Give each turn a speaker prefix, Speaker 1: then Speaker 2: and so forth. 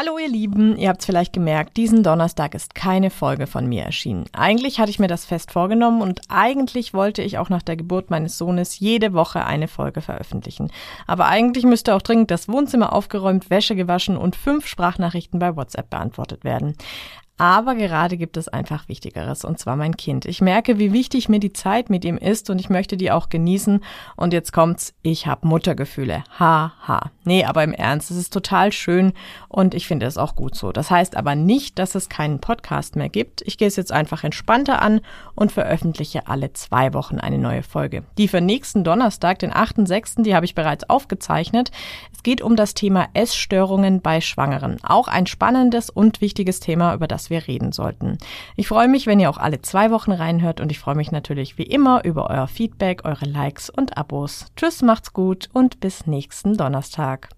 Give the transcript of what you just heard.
Speaker 1: Hallo ihr Lieben, ihr habt es vielleicht gemerkt, diesen Donnerstag ist keine Folge von mir erschienen. Eigentlich hatte ich mir das fest vorgenommen und eigentlich wollte ich auch nach der Geburt meines Sohnes jede Woche eine Folge veröffentlichen. Aber eigentlich müsste auch dringend das Wohnzimmer aufgeräumt, Wäsche gewaschen und fünf Sprachnachrichten bei WhatsApp beantwortet werden. Aber gerade gibt es einfach Wichtigeres, und zwar mein Kind. Ich merke, wie wichtig mir die Zeit mit ihm ist und ich möchte die auch genießen. Und jetzt kommt's, ich habe Muttergefühle. Ha, ha. Nee, aber im Ernst, es ist total schön und ich finde es auch gut so. Das heißt aber nicht, dass es keinen Podcast mehr gibt. Ich gehe es jetzt einfach entspannter an und veröffentliche alle zwei Wochen eine neue Folge. Die für nächsten Donnerstag, den 8.6., die habe ich bereits aufgezeichnet. Es geht um das Thema Essstörungen bei Schwangeren. Auch ein spannendes und wichtiges Thema, über das wir reden sollten. Ich freue mich, wenn ihr auch alle zwei Wochen reinhört und ich freue mich natürlich wie immer über euer Feedback, eure Likes und Abos. Tschüss, macht's gut und bis nächsten Donnerstag.